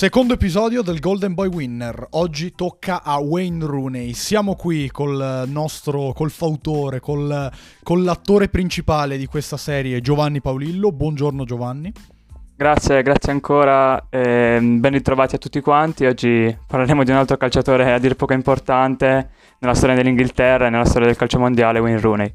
Secondo episodio del Golden Boy Winner. Oggi tocca a Wayne Rooney. Siamo qui col nostro, col fautore, col, con l'attore principale di questa serie, Giovanni Paolillo. Buongiorno Giovanni. Grazie, grazie ancora, eh, ben ritrovati a tutti quanti. Oggi parleremo di un altro calciatore a dir poco importante nella storia dell'Inghilterra e nella storia del calcio mondiale, Wayne Rooney.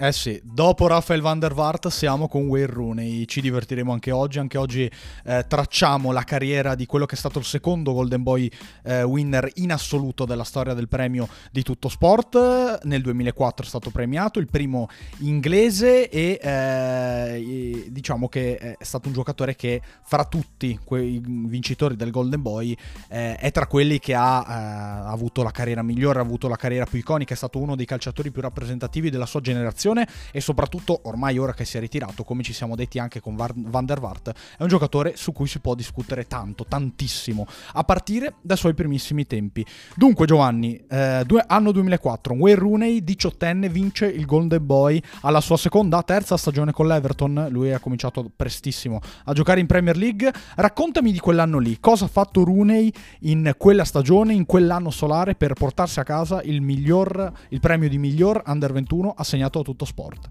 Eh sì, dopo Rafael van der Vaart siamo con Wayne Rooney, ci divertiremo anche oggi, anche oggi eh, tracciamo la carriera di quello che è stato il secondo Golden Boy eh, winner in assoluto della storia del premio di tutto sport, nel 2004 è stato premiato, il primo inglese e eh, diciamo che è stato un giocatore che fra tutti quei vincitori del Golden Boy eh, è tra quelli che ha, ha eh, avuto la carriera migliore, ha avuto la carriera più iconica, è stato uno dei calciatori più rappresentativi della sua generazione generazione e soprattutto ormai ora che si è ritirato, come ci siamo detti anche con Van der Vaart, è un giocatore su cui si può discutere tanto, tantissimo, a partire dai suoi primissimi tempi. Dunque Giovanni, eh, due, anno 2004, Wayne Rooney, diciottenne, vince il Golden Boy alla sua seconda, terza stagione con l'Everton, lui ha cominciato prestissimo a giocare in Premier League. Raccontami di quell'anno lì, cosa ha fatto Rooney in quella stagione, in quell'anno solare per portarsi a casa il, miglior, il premio di miglior Under 21 assegnato a tutto tutto sport.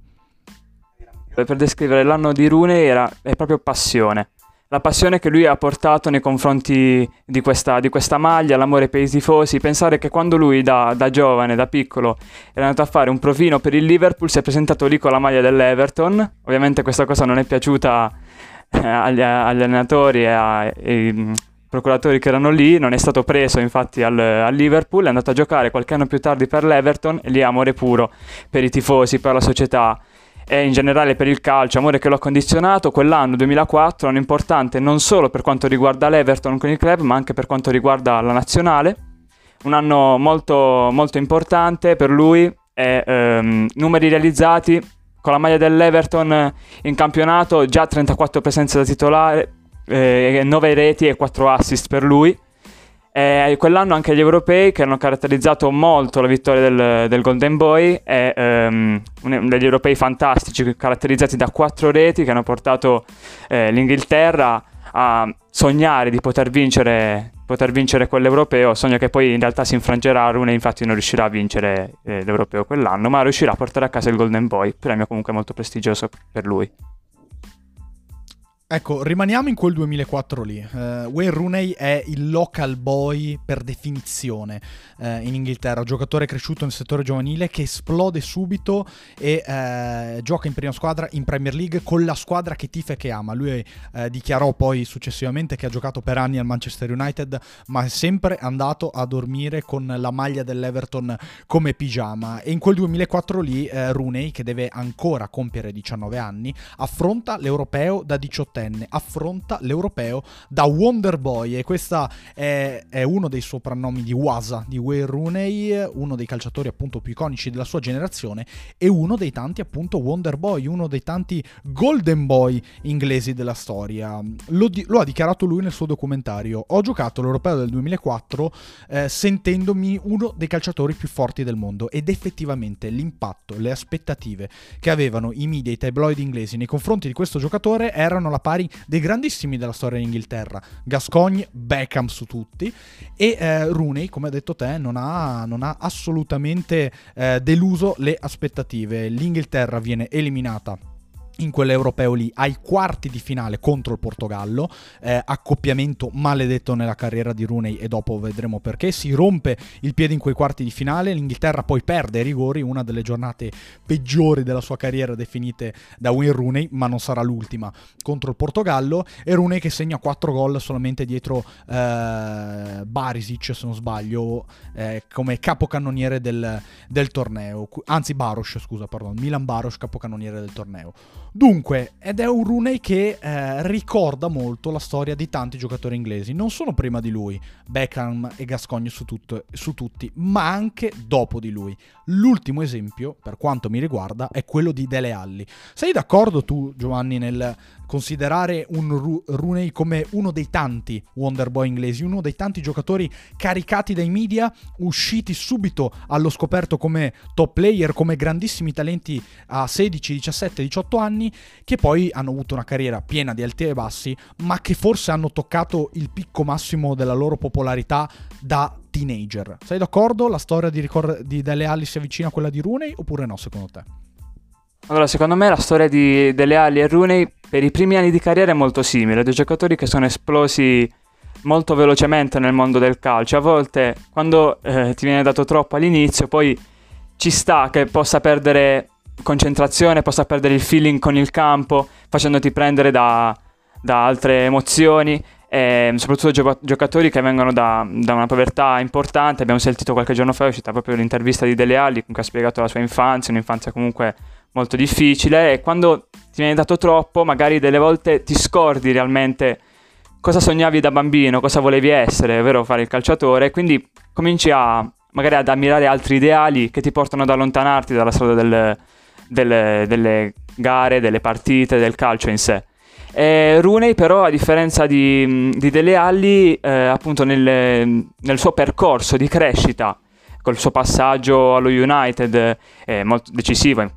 Per descrivere l'anno di Rune era, è proprio passione. La passione che lui ha portato nei confronti di questa, di questa maglia, l'amore per i tifosi. Pensare che quando lui da, da, giovane, da piccolo, era andato a fare un provino per il Liverpool, si è presentato lì con la maglia dell'Everton. Ovviamente questa cosa non è piaciuta eh, agli, agli, allenatori e ai procuratori che erano lì, non è stato preso infatti al, al, Liverpool, è andato a giocare qualche anno più tardi per l'Everton e lì amore puro per i tifosi, per la società e in generale per il calcio, amore che lo ha condizionato. Quell'anno 2004 è un importante non solo per quanto riguarda l'Everton con il club, ma anche per quanto riguarda la nazionale. Un anno molto, molto importante per lui e ehm, numeri realizzati con la maglia dell'Everton in campionato, già 34 presenze da titolare, eh, 9 reti e 4 assist per lui. E quell'anno anche gli europei che hanno caratterizzato molto la vittoria del, del Golden Boy e um, degli europei fantastici caratterizzati da 4 reti che hanno portato eh, l'Inghilterra a sognare di poter vincere, poter vincere quell'europeo, sogno che poi in realtà si infrangerà a Rune, infatti non riuscirà a vincere eh, l'europeo quell'anno, ma riuscirà a portare a casa il Golden Boy, premio comunque molto prestigioso per lui. Ecco, rimaniamo in quel 2004 lì. Uh, Wayne Rooney è il local boy per definizione uh, in Inghilterra, giocatore cresciuto nel settore giovanile che esplode subito e uh, gioca in prima squadra in Premier League con la squadra che tifa e che ama. Lui dichiarò poi successivamente che ha giocato per anni al Manchester United, ma è sempre andato a dormire con la maglia dell'Everton come pigiama. E in quel 2004 lì Rooney, che deve ancora compiere 19 anni, affronta l'europeo da 18 diciottenne affronta l'europeo da Wonder Boy e questo è, è, uno dei soprannomi di Wasa, di Wayne Rooney, uno dei calciatori appunto più iconici della sua generazione e uno dei tanti appunto Wonder Boy, uno dei tanti Golden Boy inglesi della storia. Lo, di- lo ha dichiarato lui nel suo documentario. Ho giocato l'europeo del 2004 eh, sentendomi uno dei calciatori più forti del mondo ed effettivamente l'impatto, le aspettative che avevano i media, i tabloid inglesi nei confronti di questo giocatore erano la pari dei grandissimi della storia d'Inghilterra. Gascogne, Beckham su tutti e eh, Rooney, come ha detto te, non ha, non ha assolutamente eh, deluso le aspettative. L'Inghilterra viene eliminata in quell'europeo lì ai quarti di finale contro il Portogallo, eh, accoppiamento maledetto nella carriera di Rooney e dopo vedremo perché, si rompe il piede in quei quarti di finale, l'Inghilterra poi perde i rigori, una delle giornate peggiori della sua carriera definite da Wayne Rooney, ma non sarà l'ultima, contro il Portogallo. E Rooney che segna 4 gol solamente dietro eh, Barisic se non sbaglio eh, come capocannoniere del, del torneo, anzi Baros scusa, pardon, Milan Baros capocannoniere del torneo. Dunque, ed è un Rooney che eh, ricorda molto la storia di tanti giocatori inglesi, non solo prima di lui, Beckham e Gascogne su, tutto, su tutti, ma anche dopo di lui. L'ultimo esempio, per quanto mi riguarda, è quello di Dele Alli. Sei d'accordo tu, Giovanni, nel considerare un Ru- Rooney come uno dei tanti Wonderboy inglesi, uno dei tanti giocatori caricati dai media, usciti subito allo scoperto come top player, come grandissimi talenti a 16, 17, 18 anni che poi hanno avuto una carriera piena di alti e bassi, ma che forse hanno toccato il picco massimo della loro popolarità da teenager. Sei d'accordo? La storia di, ricor- di Dele Alli si avvicina a quella di Rooney oppure no, secondo te? Allora, secondo me la storia di Dele Alli e Rooney per i primi anni di carriera è molto simile, due giocatori che sono esplosi molto velocemente nel mondo del calcio. A volte, quando eh, ti viene dato troppo all'inizio, poi ci sta che possa perdere concentrazione, possa perdere il feeling con il campo, facendoti prendere da, da altre emozioni. E soprattutto gio- giocatori che vengono da, da, una povertà importante. Abbiamo sentito qualche giorno fa, è uscita proprio l'intervista di Dele Alli, cui ha spiegato la sua infanzia, un'infanzia comunque molto difficile. E quando ti viene dato troppo, magari delle volte ti scordi realmente cosa sognavi da bambino, cosa volevi essere, ovvero fare il calciatore, quindi cominci a magari ad ammirare altri ideali che ti portano ad allontanarti dalla strada del, delle, delle, gare, delle partite, del calcio in sé. E Rooney però, a differenza di, di Dele Alli, eh, appunto nel, nel, suo percorso di crescita, col suo passaggio allo United, eh, molto decisivo,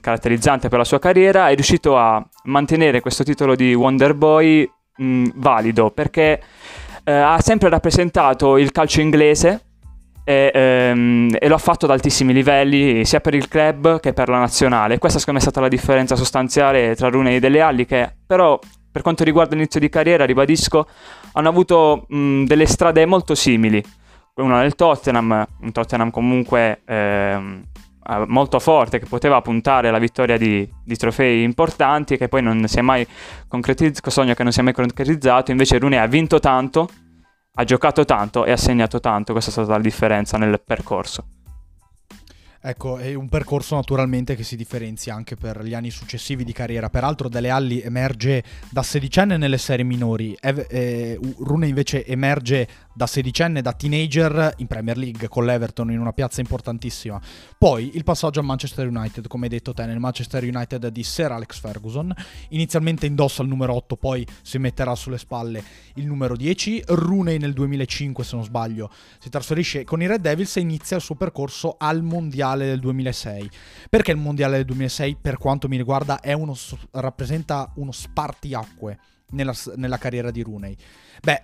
caratterizzante per la sua carriera, è riuscito a mantenere questo titolo di Wonder Boy mh, valido perché eh, ha sempre rappresentato il calcio inglese e, ehm, e, lo ha fatto ad altissimi livelli sia per il club che per la nazionale. Questa secondo me è stata la differenza sostanziale tra Rooney e Delle Alli che però per quanto riguarda l'inizio di carriera, ribadisco, hanno avuto mh, delle strade molto simili. Una nel Tottenham, un Tottenham comunque ehm, eh, molto forte che poteva puntare alla vittoria di, di trofei importanti che poi non si è mai concretizzato, sogno che non si è mai concretizzato, invece Rooney ha vinto tanto, ha giocato tanto e ha segnato tanto, questa è stata la differenza nel percorso. Ecco, è un percorso naturalmente che si differenzia anche per gli anni successivi di carriera. Peraltro Dele Alli emerge da sedicenne nelle serie minori, e, eh, Rune invece emerge da sedicenne, da teenager in Premier League con l'Everton in una piazza importantissima. Poi il passaggio a Manchester United, come hai detto te, nel Manchester United di Sir Alex Ferguson. Inizialmente indossa il numero 8, poi si metterà sulle spalle il numero 10. Rooney nel 2005, se non sbaglio, si trasferisce con i Red Devils e inizia il suo percorso al Mondiale del 2006. Perché il mondiale del 2006, per quanto mi riguarda, uno, rappresenta uno spartiacque nella, nella carriera di Rooney. Beh,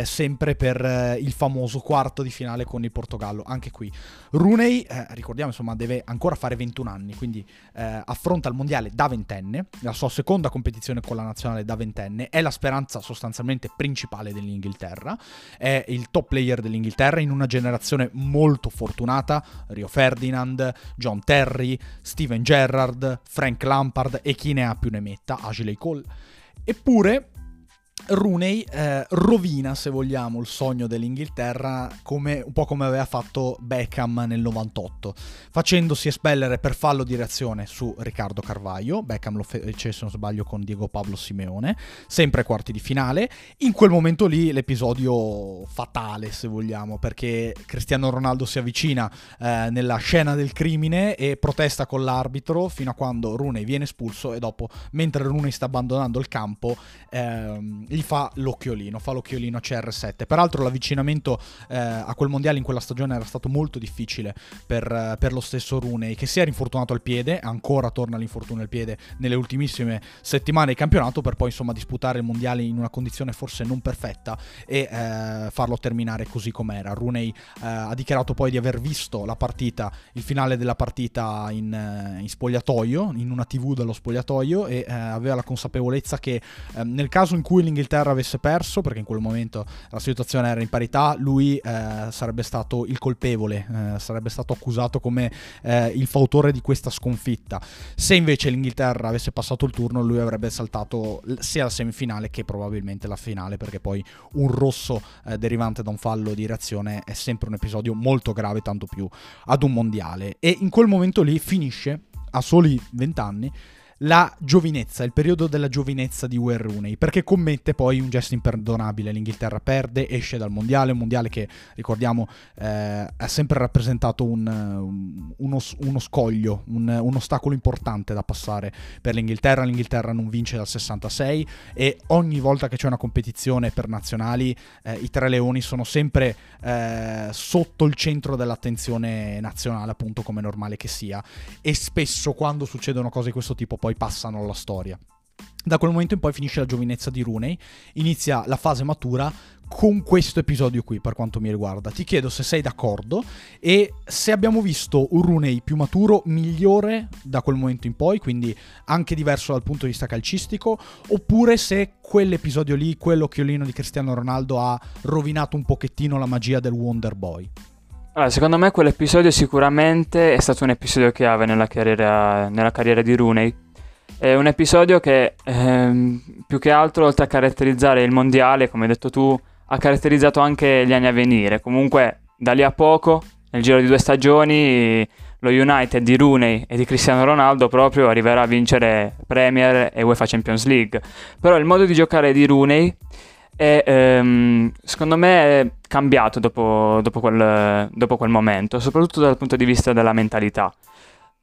eh, sempre per eh, il famoso quarto di finale con il Portogallo, anche qui. Rooney, eh, ricordiamo, insomma, deve ancora fare 21 anni, quindi eh, affronta il mondiale da ventenne, la sua seconda competizione con la nazionale da ventenne, è la speranza sostanzialmente principale dell'Inghilterra, è il top player dell'Inghilterra in una generazione molto fortunata, Rio Ferdinand, John Terry, Steven Gerrard, Frank Lampard e chi ne ha più ne metta, Ashley Cole. Eppure Rooney eh, rovina, se vogliamo, il sogno dell'Inghilterra come, un po' come aveva fatto Beckham nel 98, facendosi espellere per fallo di reazione su Riccardo Carvaglio. Beckham lo fece, se non sbaglio, con Diego Pablo Simeone, sempre ai quarti di finale. In quel momento lì l'episodio fatale, se vogliamo, perché Cristiano Ronaldo si avvicina eh, nella scena del crimine e protesta con l'arbitro fino a quando Rooney viene espulso e dopo, mentre Rooney sta abbandonando il campo, ehm, gli fa l'occhiolino, fa l'occhiolino a CR7. Peraltro l'avvicinamento eh, a quel mondiale in quella stagione era stato molto difficile per, eh, per lo stesso Rooney, che si è rinfortunato al piede, ancora torna all'infortunio al piede nelle ultimissime settimane di campionato, per poi insomma disputare il mondiale in una condizione forse non perfetta e eh, farlo terminare così com'era. Rooney eh, ha dichiarato poi di aver visto la partita, il finale della partita in, eh, in spogliatoio, in una tv dello spogliatoio e aveva la consapevolezza che nel caso in cui l'Inghilterra l'Inghilterra avesse perso, perché in quel momento la situazione era in parità, lui eh, sarebbe stato il colpevole, eh, sarebbe stato accusato come eh, il fautore di questa sconfitta. Se invece l'Inghilterra avesse passato il turno, lui avrebbe saltato sia la semifinale che probabilmente la finale, perché poi un rosso eh, derivante da un fallo di reazione è sempre un episodio molto grave, tanto più ad un mondiale. E in quel momento lì finisce a soli 20 anni la giovinezza, il periodo della giovinezza di Wayne Rooney, perché commette poi un gesto imperdonabile. L'Inghilterra perde, esce dal mondiale, un mondiale che ricordiamo eh, ha sempre rappresentato un, uno, uno, scoglio, un, un, ostacolo importante da passare per l'Inghilterra. L'Inghilterra non vince dal 66 e ogni volta che c'è una competizione per nazionali eh, i Tre Leoni sono sempre eh, sotto il centro dell'attenzione nazionale, appunto come normale che sia. E spesso quando succedono cose di questo tipo poi passano alla storia. Da quel momento in poi finisce la giovinezza di Rooney, inizia la fase matura con questo episodio qui per quanto mi riguarda. Ti chiedo se sei d'accordo e se abbiamo visto un Rooney più maturo, migliore da quel momento in poi, quindi anche diverso dal punto di vista calcistico, oppure se quell'episodio lì, quell'occhiolino di Cristiano Ronaldo ha rovinato un pochettino la magia del Wonder Boy. Allora, secondo me quell'episodio sicuramente è stato un episodio chiave nella carriera, nella carriera di Rooney. È un episodio che ehm, più che altro, oltre a caratterizzare il mondiale, come hai detto tu, ha caratterizzato anche gli anni a venire. Comunque, da lì a poco, nel giro di due stagioni, lo United di Rooney e di Cristiano Ronaldo proprio arriverà a vincere Premier e UEFA Champions League. Però il modo di giocare di Rooney è, ehm, secondo me cambiato dopo, dopo, quel, dopo quel momento, soprattutto dal punto di vista della mentalità.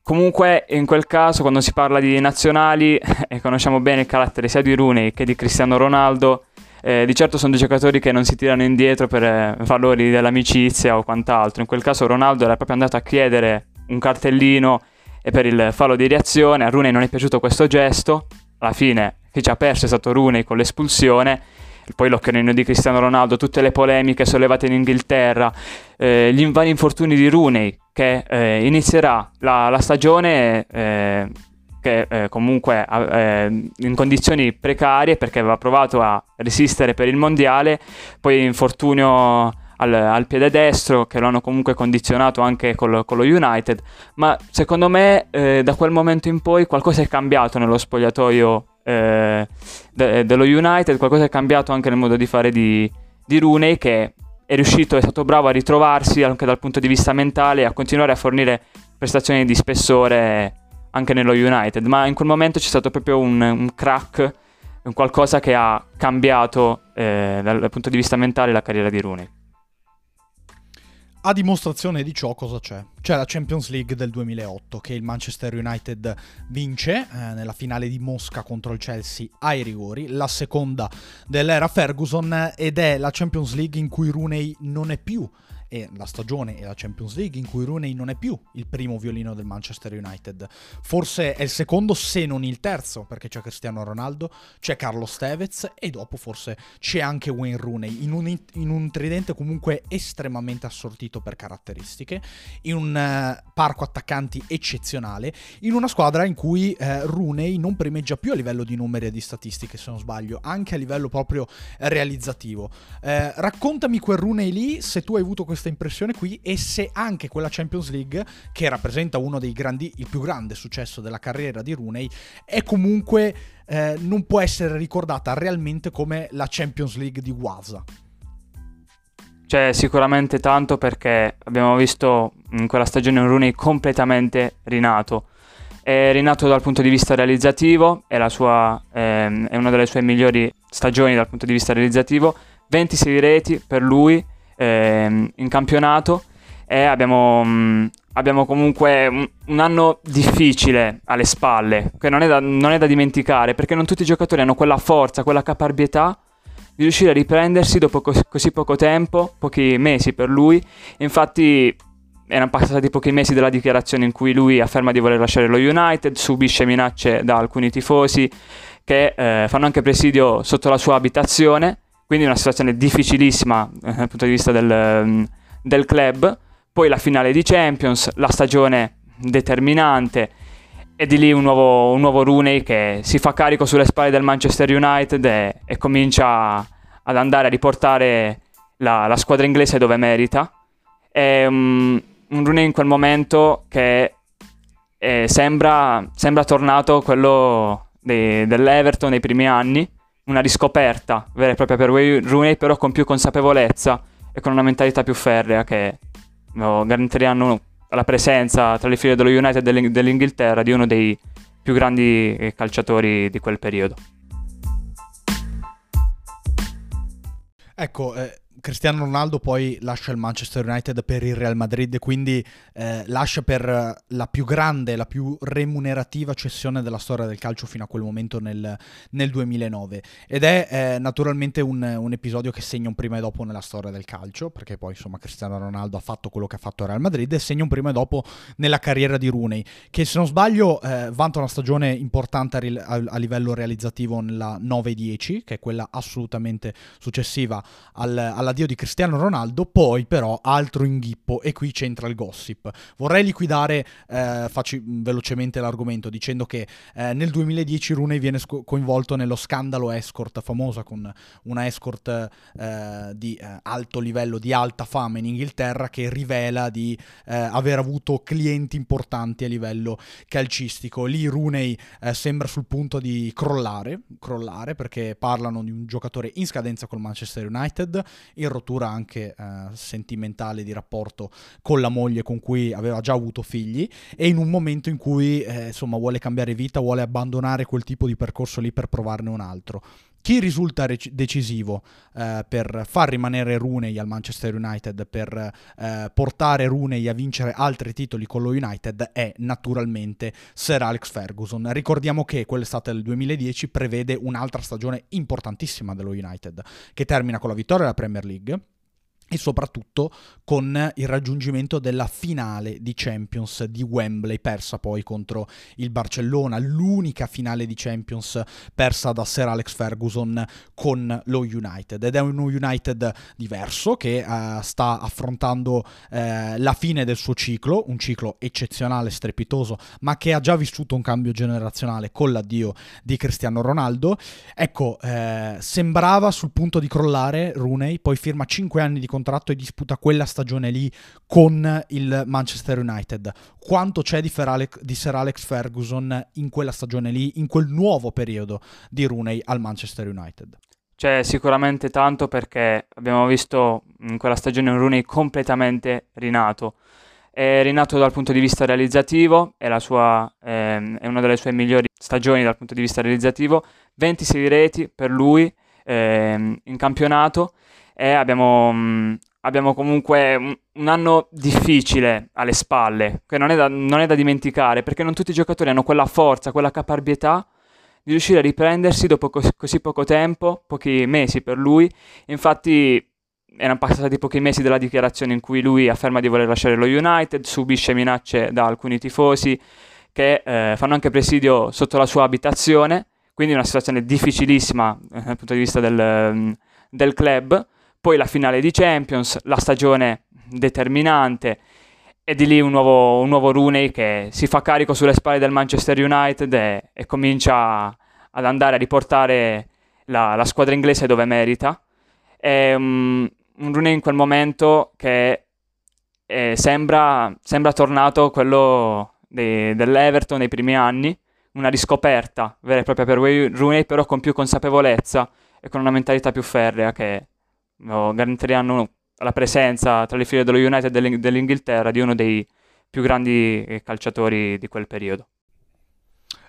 Comunque, in quel caso, quando si parla di nazionali, e conosciamo bene il carattere sia di Rooney che di Cristiano Ronaldo, eh, di certo sono dei giocatori che non si tirano indietro per eh, valori dell'amicizia o quant'altro. In quel caso Ronaldo era proprio andato a chiedere un cartellino e per il fallo di reazione a Rooney non è piaciuto questo gesto. Alla fine chi ci ha perso è stato Rooney con l'espulsione poi l'occhiolino di Cristiano Ronaldo, tutte le polemiche sollevate in Inghilterra, eh, gli vari infortuni di Rooney che eh, inizierà la, la stagione eh, che eh, comunque eh, in condizioni precarie perché aveva provato a resistere per il mondiale, poi infortunio al, al piede destro che lo hanno comunque condizionato anche con lo United, ma secondo me eh, da quel momento in poi qualcosa è cambiato nello spogliatoio eh, de- dello United, qualcosa è cambiato anche nel modo di fare di, di Rooney che è riuscito, è stato bravo a ritrovarsi anche dal punto di vista mentale e a continuare a fornire prestazioni di spessore anche nello United, ma in quel momento c'è stato proprio un, un crack, un qualcosa che ha cambiato eh, dal punto di vista mentale la carriera di Rooney. A dimostrazione di ciò cosa c'è? C'è la Champions League del 2008 che il Manchester United vince eh, nella finale di Mosca contro il Chelsea ai rigori, la seconda dell'era Ferguson ed è la Champions League in cui Rooney non è più e la stagione e la Champions League in cui Rooney non è più il primo violino del Manchester United. Forse è il secondo, se non il terzo, perché c'è Cristiano Ronaldo, c'è Carlos Tevez e dopo forse c'è anche Wayne Rooney, in un, in un tridente comunque estremamente assortito per caratteristiche, in un uh, parco attaccanti eccezionale, in una squadra in cui uh, Rooney non primeggia più a livello di numeri e di statistiche, se non sbaglio, anche a livello proprio realizzativo. Uh, raccontami quel Rooney lì, se tu hai avuto questa questa impressione qui e se anche quella Champions League, che rappresenta uno dei grandi, il più grande successo della carriera di Rooney, è comunque, eh, non può essere ricordata realmente come la Champions League di Waza. C'è sicuramente tanto perché abbiamo visto in quella stagione un Rooney completamente rinato. È rinato dal punto di vista realizzativo, è, sua, eh, è una delle sue migliori stagioni dal punto di vista realizzativo. 26 reti per lui, eh, in campionato e abbiamo, mh, mm, abbiamo comunque un, un, anno difficile alle spalle, che non è, da, non è da dimenticare, perché non tutti i giocatori hanno quella forza, quella caparbietà di riuscire a riprendersi dopo cos- così poco tempo, pochi mesi per lui. Infatti erano passati pochi mesi dalla dichiarazione in cui lui afferma di voler lasciare lo United, subisce minacce da alcuni tifosi che eh, fanno anche presidio sotto la sua abitazione quindi una situazione difficilissima eh, dal punto di vista del, mm, del club. Poi la finale di Champions, la stagione determinante e di lì un nuovo, un nuovo Rooney che si fa carico sulle spalle del Manchester United e, e comincia ad andare a riportare la, la squadra inglese dove merita. È um, un Rooney in quel momento che eh, sembra, sembra tornato quello dei, dell'Everton nei primi anni una riscoperta vera e propria per Wayne Rooney, però con più consapevolezza e con una mentalità più ferrea che no, garantiranno la presenza tra le file dello United e dell'Inghilterra di uno dei più grandi eh, calciatori di quel periodo. Ecco, eh, Cristiano Ronaldo poi lascia il Manchester United per il Real Madrid, quindi eh, lascia per la più grande, la più remunerativa cessione della storia del calcio fino a quel momento nel, nel 2009. Ed è eh, naturalmente un, un, episodio che segna un prima e dopo nella storia del calcio, perché poi insomma Cristiano Ronaldo ha fatto quello che ha fatto il Real Madrid e segna un prima e dopo nella carriera di Rooney, che se non sbaglio eh, vanta una stagione importante a, a, a livello realizzativo nella 9-10, che è quella assolutamente successiva al, alla all'addio di Cristiano Ronaldo, poi però altro inghippo e qui c'entra il gossip. Vorrei liquidare, eh, faccio velocemente l'argomento dicendo che eh, nel 2010 Rooney viene sco- coinvolto nello scandalo escort famosa con una escort eh, di eh, alto livello, di alta fama in Inghilterra che rivela di eh, aver avuto clienti importanti a livello calcistico. Lì Rooney eh, sembra sul punto di crollare, crollare perché parlano di un giocatore in scadenza col Manchester United, in rottura anche eh, sentimentale di rapporto con la moglie con cui aveva già avuto figli e in un momento in cui eh, insomma vuole cambiare vita, vuole abbandonare quel tipo di percorso lì per provarne un altro. Chi risulta rec- decisivo eh, per far rimanere Rooney al Manchester United, per eh, portare Rooney a vincere altri titoli con lo United è naturalmente Sir Alex Ferguson. Ricordiamo che quell'estate del 2010 prevede un'altra stagione importantissima dello United, che termina con la vittoria della Premier League e soprattutto con il raggiungimento della finale di Champions di Wembley, persa poi contro il Barcellona, l'unica finale di Champions persa da Sir Alex Ferguson con lo United. Ed è uno United diverso che uh, sta affrontando uh, la fine del suo ciclo, un ciclo eccezionale, strepitoso, ma che ha già vissuto un cambio generazionale con l'addio di Cristiano Ronaldo. Ecco, uh, sembrava sul punto di crollare Rooney, poi firma 5 anni di contratto e disputa quella stagione lì con il Manchester United. Quanto c'è di, Alex, di Sir Alex Ferguson in quella stagione lì, in quel nuovo periodo di Rooney al Manchester United? C'è sicuramente tanto perché abbiamo visto in quella stagione un Rooney completamente rinato. È rinato dal punto di vista realizzativo, è, sua, eh, è una delle sue migliori stagioni dal punto di vista realizzativo, 26 reti per lui eh, in campionato e abbiamo, mh, mm, abbiamo comunque un, un, anno difficile alle spalle, che non è, da, non è da dimenticare, perché non tutti i giocatori hanno quella forza, quella caparbietà di riuscire a riprendersi dopo cos- così poco tempo, pochi mesi per lui. Infatti erano passati pochi mesi dalla dichiarazione in cui lui afferma di voler lasciare lo United, subisce minacce da alcuni tifosi che eh, fanno anche presidio sotto la sua abitazione, quindi una situazione difficilissima eh, dal punto di vista del, mm, del club. Poi la finale di Champions, la stagione determinante. E di lì un nuovo, un nuovo Rooney che si fa carico sulle spalle del Manchester United e, e comincia ad andare a riportare la, la squadra inglese dove merita. È um, un Rooney in quel momento che eh, sembra, sembra, tornato quello dei, dell'Everton nei primi anni, una riscoperta vera e propria per Rooney, però con più consapevolezza e con una mentalità più ferrea che no, garantiranno la presenza tra le file dello United e dell'Inghilterra di uno dei più grandi calciatori di quel periodo.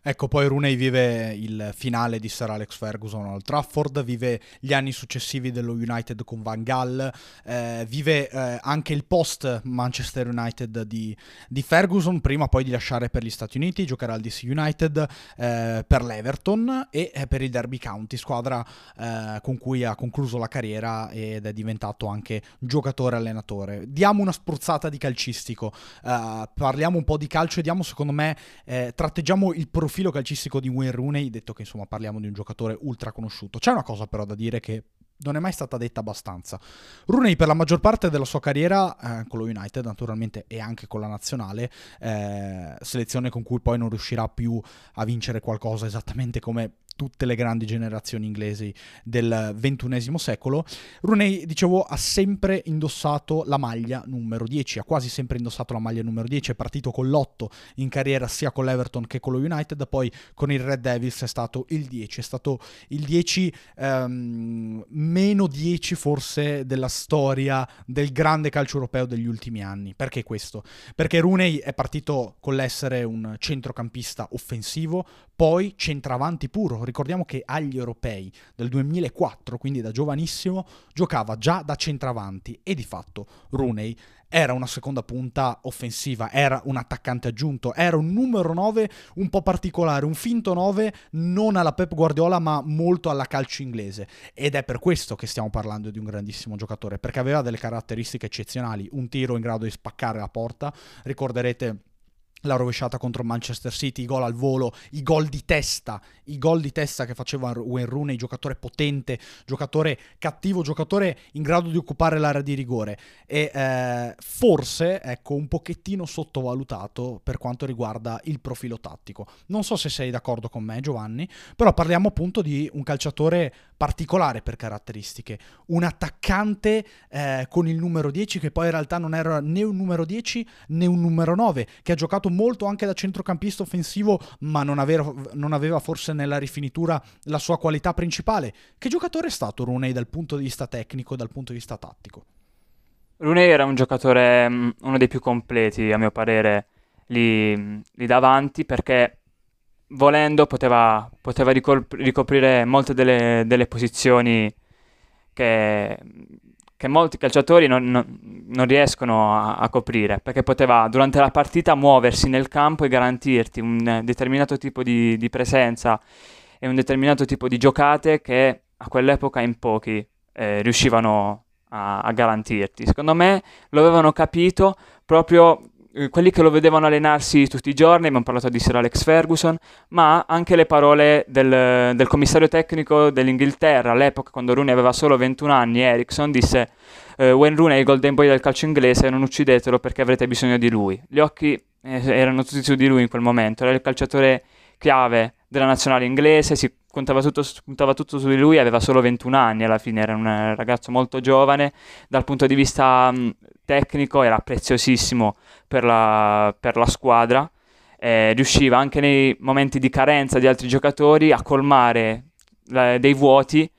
Ecco, poi Rooney vive il finale di Sir Alex Ferguson al Trafford, vive gli anni successivi dello United con Van Gaal, eh, vive eh, anche il post Manchester United di, di, Ferguson, prima poi di lasciare per gli Stati Uniti, giocherà al DC United, eh, per l'Everton e eh, per il Derby County, squadra eh, con cui ha concluso la carriera ed è diventato anche giocatore-allenatore. Diamo una spruzzata di calcistico, eh, parliamo un po' di calcio e diamo secondo me, tratteggiamo il profilo profilo calcistico di Wayne Rooney, detto che insomma parliamo di un giocatore ultra conosciuto. C'è una cosa però da dire che non è mai stata detta abbastanza. Rooney per la maggior parte della sua carriera eh, con lo United naturalmente e anche con la nazionale, eh, selezione con cui poi non riuscirà più a vincere qualcosa esattamente come tutte le grandi generazioni inglesi del XXI secolo, Rooney, dicevo, ha sempre indossato la maglia numero 10, ha quasi sempre indossato la maglia numero 10, è partito con l'8 in carriera sia con l'Everton che con lo United, poi con il Red Devils è stato il 10, è stato il 10 ehm, meno 10 forse della storia del grande calcio europeo degli ultimi anni. Perché questo? Perché Rooney è partito con l'essere un centrocampista offensivo, poi centravanti puro, Ricordiamo che agli europei del 2004, quindi da giovanissimo, giocava già da centravanti e di fatto Rooney era una seconda punta offensiva, era un attaccante aggiunto, era un numero 9 un po' particolare, un finto 9 non alla Pep Guardiola ma molto alla calcio inglese. Ed è per questo che stiamo parlando di un grandissimo giocatore, perché aveva delle caratteristiche eccezionali, un tiro in grado di spaccare la porta, ricorderete la rovesciata contro Manchester City, i gol al volo, i gol di testa, i gol di testa che faceva Wayne Rooney, giocatore potente, giocatore cattivo, giocatore in grado di occupare l'area di rigore e eh, forse, ecco, un pochettino sottovalutato per quanto riguarda il profilo tattico. Non so se sei d'accordo con me Giovanni, però parliamo appunto di un calciatore particolare per caratteristiche, un attaccante eh, con il numero 10 che poi in realtà non era né un numero 10 né un numero 9, che ha giocato molto anche da centrocampista offensivo, ma non aveva, non aveva forse nella rifinitura la sua qualità principale. Che giocatore è stato Rooney dal punto di vista tecnico e dal punto di vista tattico? Rooney era un giocatore, mm, uno dei più completi a mio parere lì, lì davanti perché volendo poteva, poteva ricoprire molte delle, delle posizioni che, che molti calciatori non, non, non riescono a, a, coprire, perché poteva durante la partita muoversi nel campo e garantirti un determinato tipo di, di presenza e un determinato tipo di giocate che a quell'epoca in pochi eh, riuscivano a, a garantirti. Secondo me lo avevano capito proprio quelli che lo vedevano allenarsi tutti i giorni, abbiamo parlato di Sir Alex Ferguson, ma anche le parole del, del commissario tecnico dell'Inghilterra, all'epoca quando Rooney aveva solo 21 anni, Ericsson disse eh, Wayne Rooney è il golden boy del calcio inglese, non uccidetelo perché avrete bisogno di lui. Gli occhi eh, erano tutti su di lui in quel momento, era il calciatore chiave della nazionale inglese, si puntava tutto, puntava tutto su di lui, aveva solo 21 anni alla fine, era un ragazzo molto giovane, dal punto di vista mh, tecnico era preziosissimo per la, per la squadra, eh, riusciva anche nei momenti di carenza di altri giocatori a colmare la, dei vuoti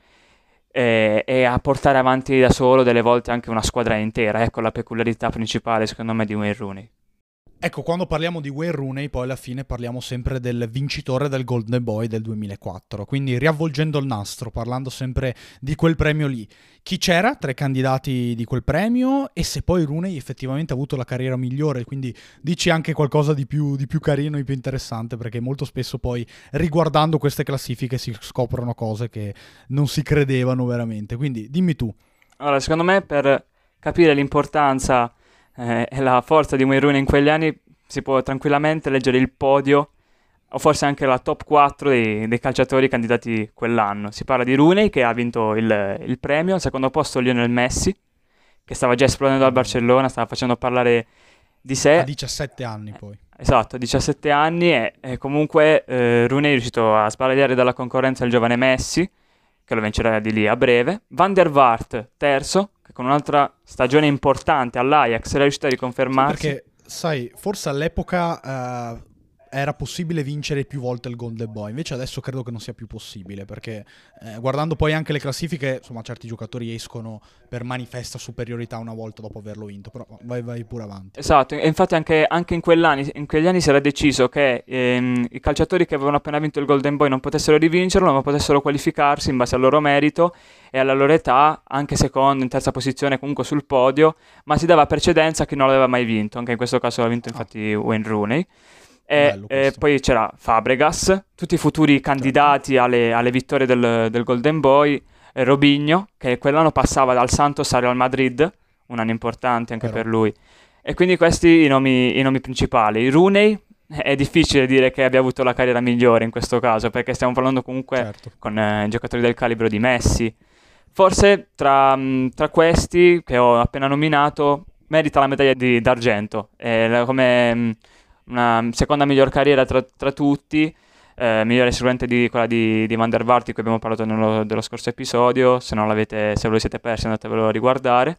eh, e a portare avanti da solo delle volte anche una squadra intera. Ecco la peculiarità principale secondo me di Wayne Rooney. Ecco, quando parliamo di Wayne Rooney, poi alla fine parliamo sempre del vincitore del Golden Boy del 2004. Quindi riavvolgendo il nastro, parlando sempre di quel premio lì. Chi c'era tra i candidati di quel premio e se poi Rooney effettivamente ha avuto la carriera migliore. Quindi dici anche qualcosa di più, di più carino e più interessante, perché molto spesso poi riguardando queste classifiche si scoprono cose che non si credevano veramente. Quindi dimmi tu. Allora, secondo me per capire l'importanza eh, e la forza di Rooney in quegli anni si può tranquillamente leggere il podio o forse anche la top 4 dei, dei calciatori candidati quell'anno. Si parla di Rooney che ha vinto il, il, premio, al secondo posto Lionel Messi che stava già esplodendo al Barcellona, stava facendo parlare di sé. A 17 anni poi. Esatto, a 17 anni e, e comunque eh, Rooney è riuscito a sbaragliare dalla concorrenza il giovane Messi, che lo vincerà di lì a breve. Van der Vaart, terzo, con un'altra stagione importante all'Ajax era riuscito a riconfermarsi. Perché, sai, forse all'epoca uh, era possibile vincere più volte il Golden Boy, invece adesso credo che non sia più possibile, perché eh, guardando poi anche le classifiche, insomma, certi giocatori escono per manifesta superiorità una volta dopo averlo vinto, però vai, vai pure avanti. Esatto, e infatti anche, anche in, in, quegli anni si era deciso che ehm, i calciatori che avevano appena vinto il Golden Boy non potessero rivincerlo, ma potessero qualificarsi in base al loro merito e alla loro età, anche secondo, in terza posizione, comunque sul podio, ma si dava precedenza a chi non l'aveva mai vinto, anche in questo caso l'ha vinto infatti ah. Wayne Rooney. E, e, poi c'era Fabregas, tutti i futuri candidati certo. alle, alle, vittorie del, del Golden Boy, Robinho, che quell'anno passava dal Santos al Real Madrid, un anno importante anche Però. per lui. E quindi questi i nomi, i nomi principali. Rooney, è difficile dire che abbia avuto la carriera migliore in questo caso, perché stiamo parlando comunque certo. con eh, giocatori del calibro di Messi. Forse tra, tra, questi che ho appena nominato merita la medaglia di, d'argento. Eh, come una seconda miglior carriera tra, tra tutti, eh, migliore sicuramente di quella di, di Van der Vaart di cui abbiamo parlato nello, dello scorso episodio, se, non l'avete, se ve lo siete persi andatevelo a riguardare.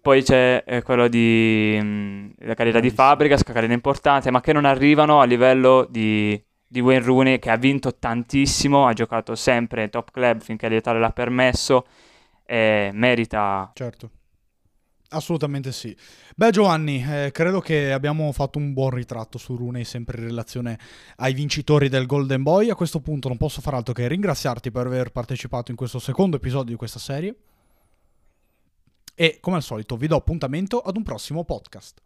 Poi c'è eh, quello di mh, mm, la carriera di Fabregas, carriera importante, ma che non arrivano a livello di, di Wayne Rooney che ha vinto tantissimo, ha giocato sempre top club finché l'età l'ha permesso merita certo Assolutamente sì. Beh Giovanni, eh, credo che abbiamo fatto un buon ritratto su Rooney sempre in relazione ai vincitori del Golden Boy. A questo punto non posso far altro che ringraziarti per aver partecipato in questo secondo episodio di questa serie. E come al solito vi do appuntamento ad un prossimo podcast.